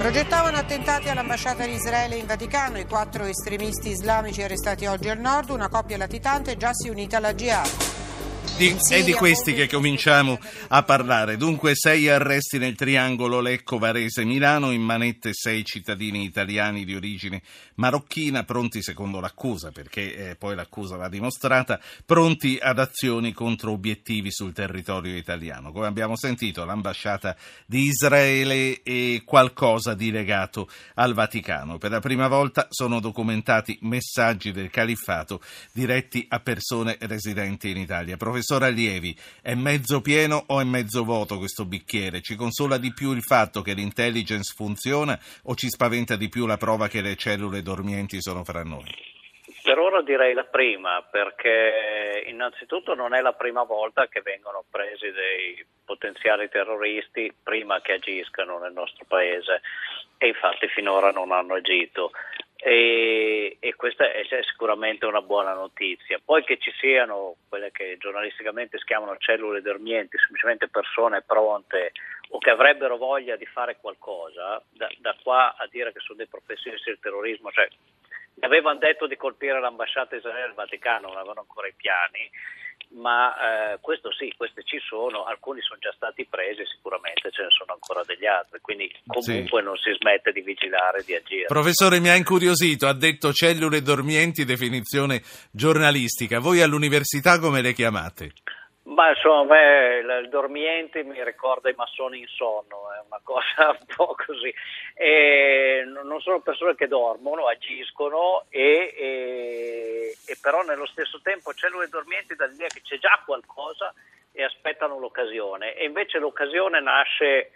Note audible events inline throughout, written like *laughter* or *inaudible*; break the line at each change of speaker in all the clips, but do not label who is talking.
Progettavano attentati all'ambasciata di Israele in Vaticano, i quattro estremisti islamici arrestati oggi al nord, una coppia latitante già si è unita alla jihad.
Di, è di questi che cominciamo a parlare. Dunque, sei arresti nel triangolo Lecco, Varese, Milano, in manette sei cittadini italiani di origine marocchina, pronti secondo l'accusa, perché eh, poi l'accusa va dimostrata, pronti ad azioni contro obiettivi sul territorio italiano. Come abbiamo sentito, l'ambasciata di Israele e qualcosa di legato al Vaticano. Per la prima volta sono documentati messaggi del califfato diretti a persone residenti in Italia. Professor Professor Allievi, è mezzo pieno o è mezzo vuoto questo bicchiere? Ci consola di più il fatto che l'intelligence funziona o ci spaventa di più la prova che le cellule dormienti sono fra noi?
Per ora direi la prima, perché innanzitutto non è la prima volta che vengono presi dei potenziali terroristi prima che agiscano nel nostro paese e infatti finora non hanno agito e, e, questa è sicuramente una buona notizia. Poi che ci siano quelle che giornalisticamente si chiamano cellule dormienti, semplicemente persone pronte o che avrebbero voglia di fare qualcosa, da, da qua a dire che sono dei professionisti del terrorismo, cioè avevano detto di colpire l'ambasciata Israele al Vaticano, non avevano ancora i piani ma eh, questo sì, questi ci sono, alcuni sono già stati presi, sicuramente ce ne sono ancora degli altri, quindi comunque sì. non si smette di vigilare, di agire.
Professore, mi ha incuriosito, ha detto cellule dormienti, definizione giornalistica, voi all'università come le chiamate?
Ma insomma, il dormiente mi ricorda i massoni in sonno, è una cosa *laughs* un po' così. E sono persone che dormono, agiscono e, e, e però nello stesso tempo cellule dormienti dall'idea che c'è già qualcosa e aspettano l'occasione. E invece l'occasione nasce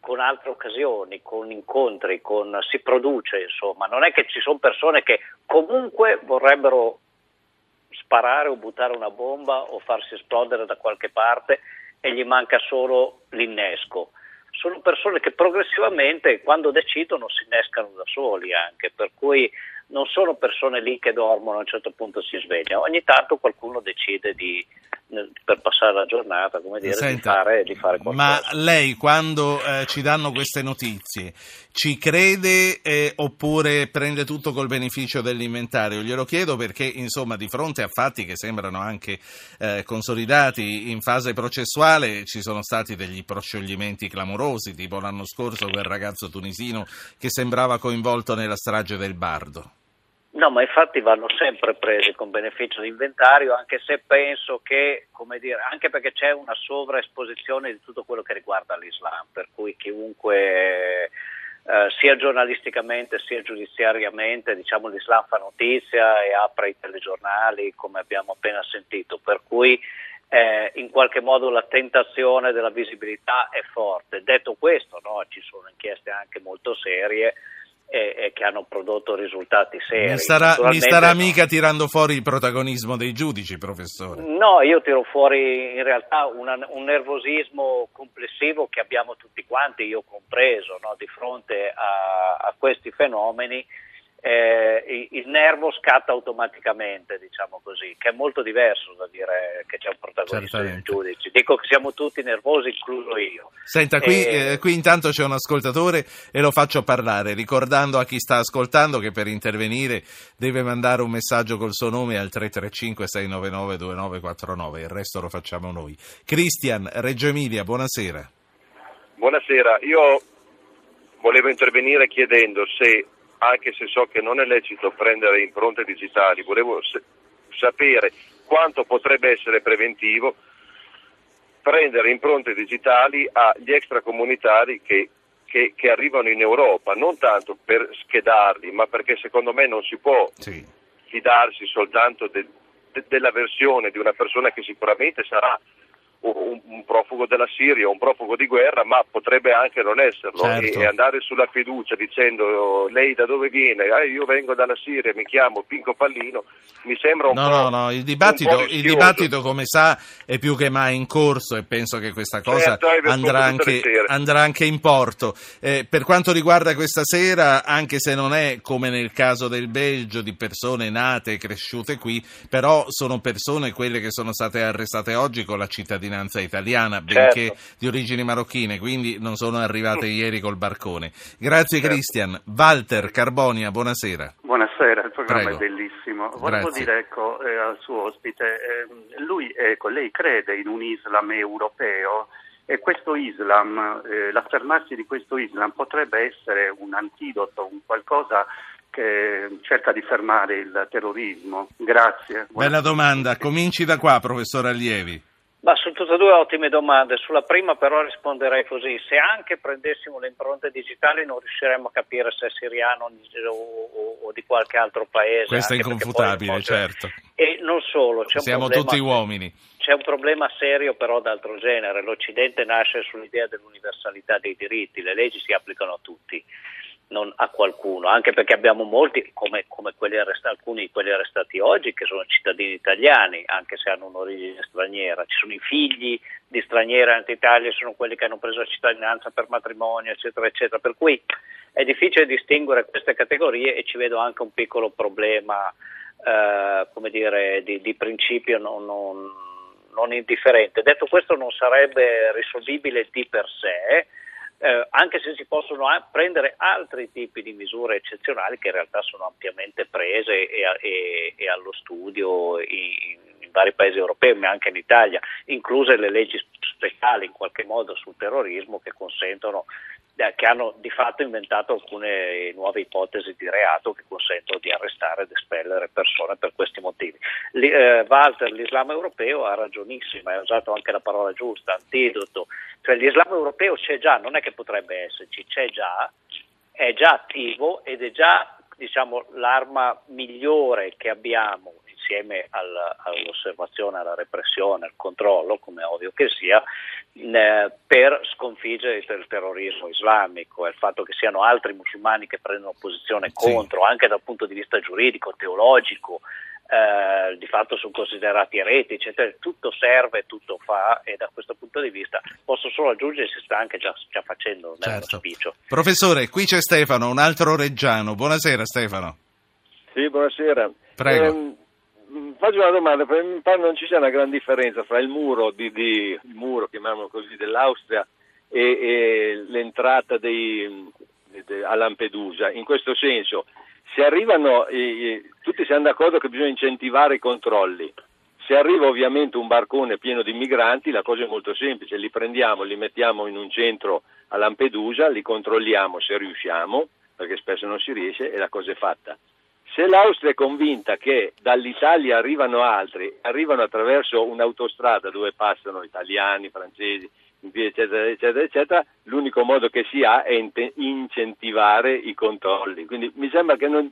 con altre occasioni, con incontri, con, si produce insomma. Non è che ci sono persone che comunque vorrebbero sparare o buttare una bomba o farsi esplodere da qualche parte e gli manca solo l'innesco. Sono persone che progressivamente quando decidono si innescano da soli anche, per cui non sono persone lì che dormono a un certo punto si svegliano, ogni tanto qualcuno decide di per passare la giornata, come dire, Senta, di, fare, di fare qualcosa.
Ma lei quando eh, ci danno queste notizie ci crede eh, oppure prende tutto col beneficio dell'inventario? Glielo chiedo perché insomma di fronte a fatti che sembrano anche eh, consolidati in fase processuale ci sono stati degli proscioglimenti clamorosi, tipo l'anno scorso quel ragazzo tunisino che sembrava coinvolto nella strage del Bardo.
No, ma infatti vanno sempre presi con beneficio di inventario, anche se penso che, come dire, anche perché c'è una sovraesposizione di tutto quello che riguarda l'Islam, per cui chiunque eh, sia giornalisticamente sia giudiziariamente, diciamo l'Islam fa notizia e apre i telegiornali, come abbiamo appena sentito, per cui eh, in qualche modo la tentazione della visibilità è forte. Detto questo, no, ci sono inchieste anche molto serie e, che hanno prodotto risultati seri.
Mi starà, mi starà mica tirando fuori il protagonismo dei giudici, professore?
No, io tiro fuori in realtà una, un nervosismo complessivo che abbiamo tutti quanti, io compreso, no, di fronte a, a questi fenomeni eh, il nervo scatta automaticamente, diciamo così, che è molto diverso da dire che c'è un protagonista del giudice. Dico che siamo tutti nervosi, incluso io.
Senta, qui, eh, eh, qui, intanto c'è un ascoltatore e lo faccio parlare, ricordando a chi sta ascoltando che per intervenire deve mandare un messaggio col suo nome al 335-699-2949, il resto lo facciamo noi. Cristian, Reggio Emilia, buonasera.
Buonasera, io volevo intervenire chiedendo se anche se so che non è lecito prendere impronte digitali, volevo sapere quanto potrebbe essere preventivo prendere impronte digitali agli extracomunitari che, che, che arrivano in Europa, non tanto per schedarli, ma perché secondo me non si può sì. fidarsi soltanto de, de, della versione di una persona che sicuramente sarà un, un, profugo della Siria, un profugo di guerra, ma potrebbe anche non esserlo certo. e, e, andare sulla fiducia dicendo lei da dove viene? Eh, io vengo dalla Siria, mi chiamo Pinco Pallino, mi sembra un
no,
po'.
No, no, il dibattito, il dibattito, come sa è più che mai in corso e penso che questa cosa certo, andrà, anche, andrà, anche, in porto. Eh, per quanto riguarda questa sera, anche se non è come nel caso del Belgio di persone nate e cresciute qui, però sono persone quelle che sono state arrestate oggi con la cittadinanza cittadinanza italiana,
Certo.
benché di origini marocchine, quindi non sono arrivate ieri col barcone. Grazie
Certo.
Cristian. Walter Carbonia, buonasera.
Buonasera, il programma
Prego.
è bellissimo. Volevo
Grazie.
dire ecco, eh, al suo ospite, ehm, lui, ecco, lei crede in un Islam europeo e questo Islam, eh, l'affermarsi di questo Islam potrebbe essere un antidoto, un qualcosa che cerca di fermare il terrorismo. Grazie.
Bella domanda. Cominci da qua, professor Allievi.
Ma sono tutte e due ottime domande. Sulla prima però risponderei così. Se anche prendessimo le impronte digitali non riusciremmo a capire se è siriano o, o- o di qualche altro paese.
Questo è inconfutabile,
poi-
certo.
E non solo, c'è un
Siamo
problema-
tutti uomini.
C'è un problema serio però d'altro genere. L'Occidente nasce sull'idea dell'universalità dei diritti, le leggi si applicano a tutti, non a qualcuno, anche perché abbiamo molti, come, come arrestati, alcuni di quelli arrestati oggi, che sono cittadini italiani, anche se hanno un'origine straniera. Ci sono i figli di stranieri anti-Italia, sono quelli che hanno preso la cittadinanza per matrimonio, eccetera, eccetera. Per cui è difficile distinguere queste categorie e ci vedo anche un piccolo problema, eh, come dire, di, di principio non, non- non indifferente. Detto questo non sarebbe risolvibile di per sé, eh, anche se si possono a- prendere altri tipi di misure eccezionali che in realtà sono ampiamente prese e, a- e- e allo studio in, in vari paesi europei, ma anche in Italia, incluse le leggi speciali in qualche modo sul terrorismo che consentono eh, che hanno di fatto inventato alcune nuove ipotesi di reato che consentono di arrestare ed espellere persone per questi motivi. Eh, Walter, l'Islam europeo ha ragionissimo, ha usato anche la parola giusta, antidoto, cioè l'Islam europeo c'è già, non è che potrebbe esserci, c'è già, è già attivo ed è già diciamo, l'arma migliore che abbiamo insieme al- all'osservazione, alla repressione, al controllo, come è ovvio che sia, eh, per sconfiggere il terrorismo islamico e il fatto che siano altri musulmani che prendono posizione
Sì.
contro, anche dal punto di vista giuridico, teologico, eh, di fatto sono considerati ereti, eccetera, tutto serve, tutto fa e da questo punto di vista posso solo aggiungere si sta anche già, già facendo nel
Certo.
auspicio.
Professore, qui c'è Stefano, un altro reggiano. Buonasera Stefano.
Sì, buonasera.
Prego.
Mh, faccio una domanda, perché mi non ci sia una gran differenza fra il muro, di, di- il muro chiamiamolo così, dell'Austria e, e l'entrata dei- de- a Lampedusa. In questo senso, se arrivano, eh, tutti siamo d'accordo che bisogna incentivare i controlli. Se arriva ovviamente un barcone pieno di migranti, la cosa è molto semplice, li prendiamo, li mettiamo in un centro a Lampedusa, li controlliamo se riusciamo, perché spesso non si riesce e la cosa è fatta. Se l'Austria è convinta che dall'Italia arrivano altri, arrivano attraverso un'autostrada dove passano italiani, francesi, eccetera, eccetera, eccetera, l'unico modo che si ha è incentivare i controlli. Quindi mi sembra che, non-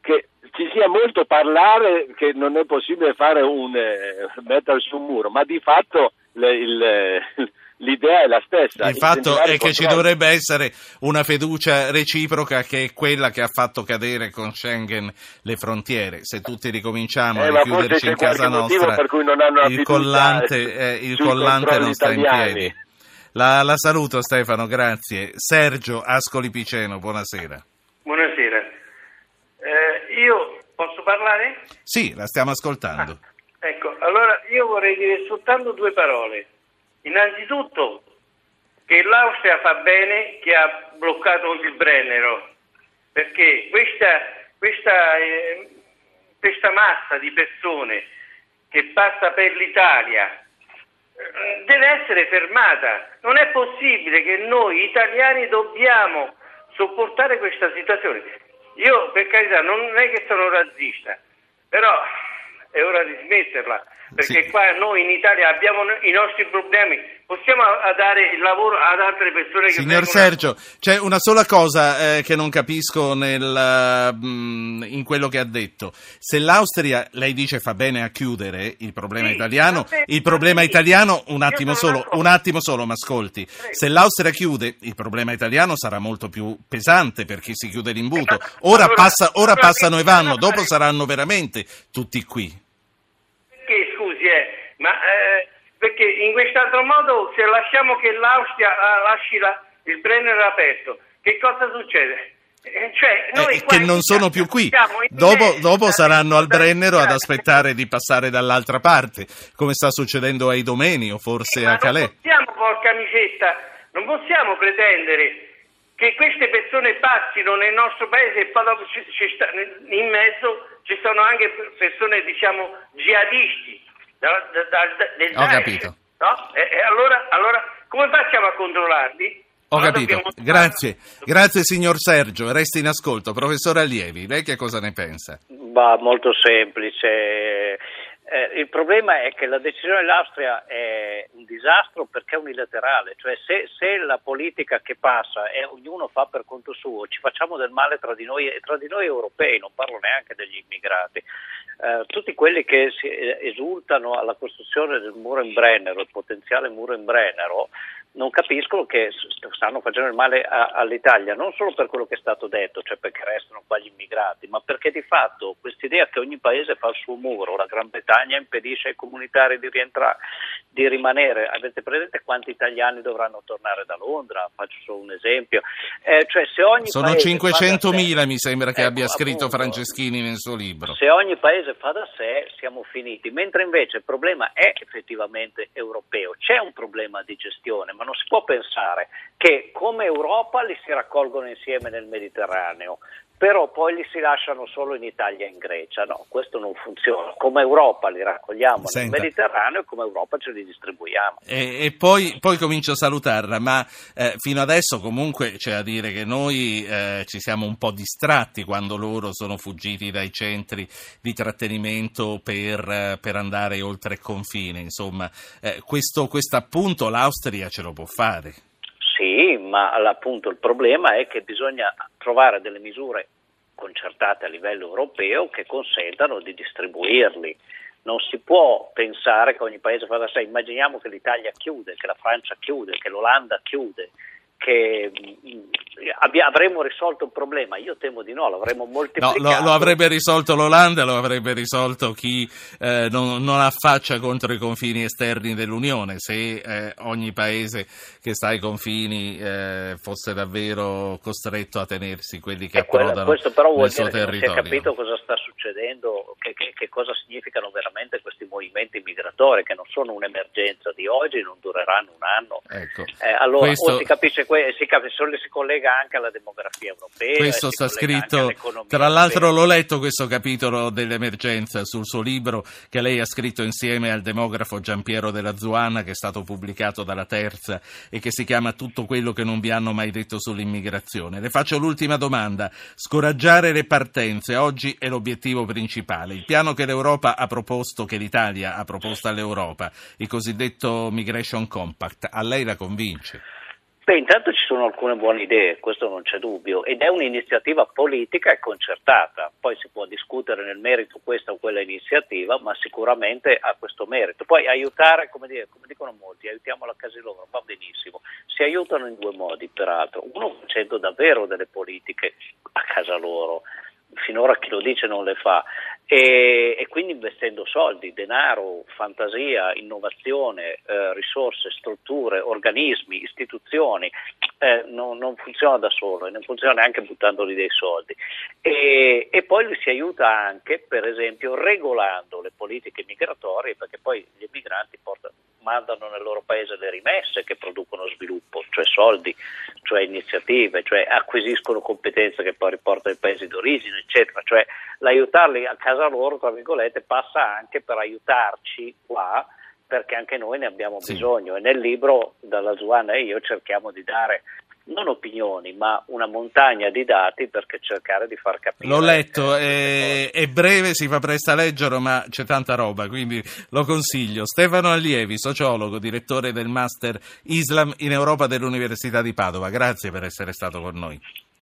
che ci sia molto parlare che non è possibile fare un, eh, mettere su un muro, ma di fatto le- il- l'idea è la stessa.
Il fatto è che ci dovrebbe essere una fiducia reciproca che è quella che ha fatto cadere con Schengen le frontiere. Se tutti ricominciamo
Eh,
a
forse
in casa nostra,
per cui non hanno la
il collante, eh, il
sui
collante non sta in
italiani.
piedi. La, la saluto Stefano, grazie. Sergio Ascoli Piceno, buonasera.
Buonasera. Eh, io posso parlare?
Sì, la stiamo ascoltando.
Ecco, allora io vorrei dire soltanto due parole. Innanzitutto che l'Austria fa bene che ha bloccato il Brennero, perché questa, questa, eh, questa massa di persone che passa per l'Italia eh, deve essere fermata. Non è possibile che noi italiani dobbiamo sopportare questa situazione. Io per carità non è che sono razzista, però è ora di smetterla, perché
Sì.
qua noi in Italia abbiamo i nostri problemi, possiamo dare il lavoro ad altre persone che
Signor Sergio, c'è una sola cosa eh, che non capisco nel, mh, in quello che ha detto. Se l'Austria, lei dice, fa bene a chiudere il problema
Sì,
italiano,
bene,
il problema
sì.
italiano, un attimo solo, un attimo solo, ma ascolti. Se l'Austria chiude, il problema italiano sarà molto più pesante perché si chiude l'imbuto.
Esatto.
Ora,
Allora-
passa- ora
allora
passano e vanno, dopo saranno veramente tutti qui.
Perché scusi, eh, ma eh, perché in quest'altro modo se lasciamo che l'Austria eh, lasci la- il Brenner aperto, che cosa succede? Eh, cioè,
eh, che non sono più qui. Dopo, dopo saranno al Brennero ad aspettare di passare dall'altra parte, come sta succedendo ai Domeni o forse
Ma
a Calais.
Non possiamo, porca amicetta, non possiamo pretendere che queste persone passino nel nostro paese e poi dopo ci, ci sta- in mezzo ci sono anche persone, diciamo, jihadisti. Da, da, da- del
Ho
Daesh,
capito.
no? E, e allora, allora come facciamo a controllarli?
Ho
Allora
capito,
dobbiamo-
grazie, grazie signor Sergio, resti in ascolto. Professore Allievi, lei che cosa ne pensa?
Va molto semplice. Eh, il problema è che la decisione dell'Austria è un disastro perché è unilaterale, cioè se, se la politica che passa e ognuno fa per conto suo, ci facciamo del male tra di noi e tra di noi europei, non parlo neanche degli immigrati. Eh, tutti quelli che eh, esultano alla costruzione del muro in Brennero, il potenziale muro in Brennero, non capiscono che stanno facendo il male a- all'Italia, non solo per quello che è stato detto, cioè perché restano qua gli immigrati, ma perché di fatto quest'idea che ogni paese fa il suo muro, la Gran Bretagna impedisce ai comunitari di rientrare, di rimanere, avete presente quanti italiani dovranno tornare da Londra? Faccio solo un esempio. Eh, cioè, se ogni
Sono
paese fa da sé-
500.000 mi sembra che
Ecco,
abbia scritto
appunto.
Franceschini nel suo libro.
Se ogni paese fa da sé siamo finiti, mentre invece il problema è effettivamente europeo. C'è un problema di gestione, ma non si può pensare che come Europa li si raccolgono insieme nel Mediterraneo, però poi li si lasciano solo in Italia e in Grecia. No, questo non funziona. Come Europa li raccogliamo
Senta.
nel Mediterraneo e come Europa ce li distribuiamo.
E, e poi, poi comincio a salutarla, ma eh, fino adesso comunque c'è a dire che noi eh, ci siamo un po' distratti quando loro sono fuggiti dai centri di trattenimento per, eh, per andare oltre confine. Insomma, eh, questo, questo appunto l'Austria ce lo può fare.
Ma appunto il problema è che bisogna trovare delle misure concertate a livello europeo che consentano di distribuirli. Non si può pensare che ogni paese fa da sé. Immaginiamo che l'Italia chiude, che la Francia chiude, che l'Olanda chiude, che mm, avremmo risolto il problema. Io temo di no, l'avremmo
No,
moltiplicato.
lo, lo avrebbe risolto l'Olanda, lo avrebbe risolto chi eh, non, non affaccia contro i confini esterni dell'Unione. Se eh, ogni paese che sta ai confini eh, fosse davvero costretto a tenersi quelli che
E quello-
approdano
questo però vuol
nel suo
dire che non si è
territorio.
capito cosa sta succedendo, che, che- che cosa significano veramente questi movimenti migratori, che non sono un'emergenza di oggi, non dureranno un anno.
Ecco.
Eh, allora,
Questo-
si capisce, si, cap- solo si collega anche alla demografia europea.
Questo sta scritto, tra l'altro
europea.
l'ho letto questo capitolo dell'emergenza sul suo libro che lei ha scritto insieme al demografo Giampiero della Zuana che è stato pubblicato dalla Terza e che si chiama Tutto quello che non vi hanno mai detto sull'immigrazione. Le faccio l'ultima domanda. Scoraggiare le partenze oggi è l'obiettivo principale. Il piano che l'Europa ha proposto, che l'Italia ha proposto all'Europa, il cosiddetto Migration Compact, a lei la convince?
Beh, intanto ci sono alcune buone idee, questo non c'è dubbio, ed è un'iniziativa politica e concertata. Poi si può discutere nel merito questa o quella iniziativa, ma sicuramente ha questo merito. Poi aiutare, come, dire, come dicono molti, aiutiamo a casa loro, va benissimo. Si aiutano in due modi, peraltro. Uno facendo davvero delle politiche a casa loro. Finora chi lo dice non le fa e, e quindi investendo soldi, denaro, fantasia, innovazione, eh, risorse, strutture, organismi, istituzioni, eh, non, non funziona da solo e non funziona neanche buttandoli dei soldi. E, e poi li si aiuta anche, per esempio, regolando le politiche migratorie, perché poi gli emigranti portano, mandano nel loro paese le rimesse che producono sviluppo, cioè soldi, cioè iniziative, cioè acquisiscono competenze che poi riportano ai paesi d'origine, eccetera. Cioè l'aiutarli a casa loro, tra virgolette, passa anche per aiutarci qua perché anche noi ne abbiamo
Sì.
bisogno e nel libro dalla Zuana e io cerchiamo di dare non opinioni ma una montagna di dati perché cercare di far capire
L'ho letto, è, è breve, si fa presto a leggerlo, ma c'è tanta roba, quindi lo consiglio. Stefano Allievi, sociologo, direttore del Master Islam in Europa dell'Università di Padova, grazie per essere stato con noi.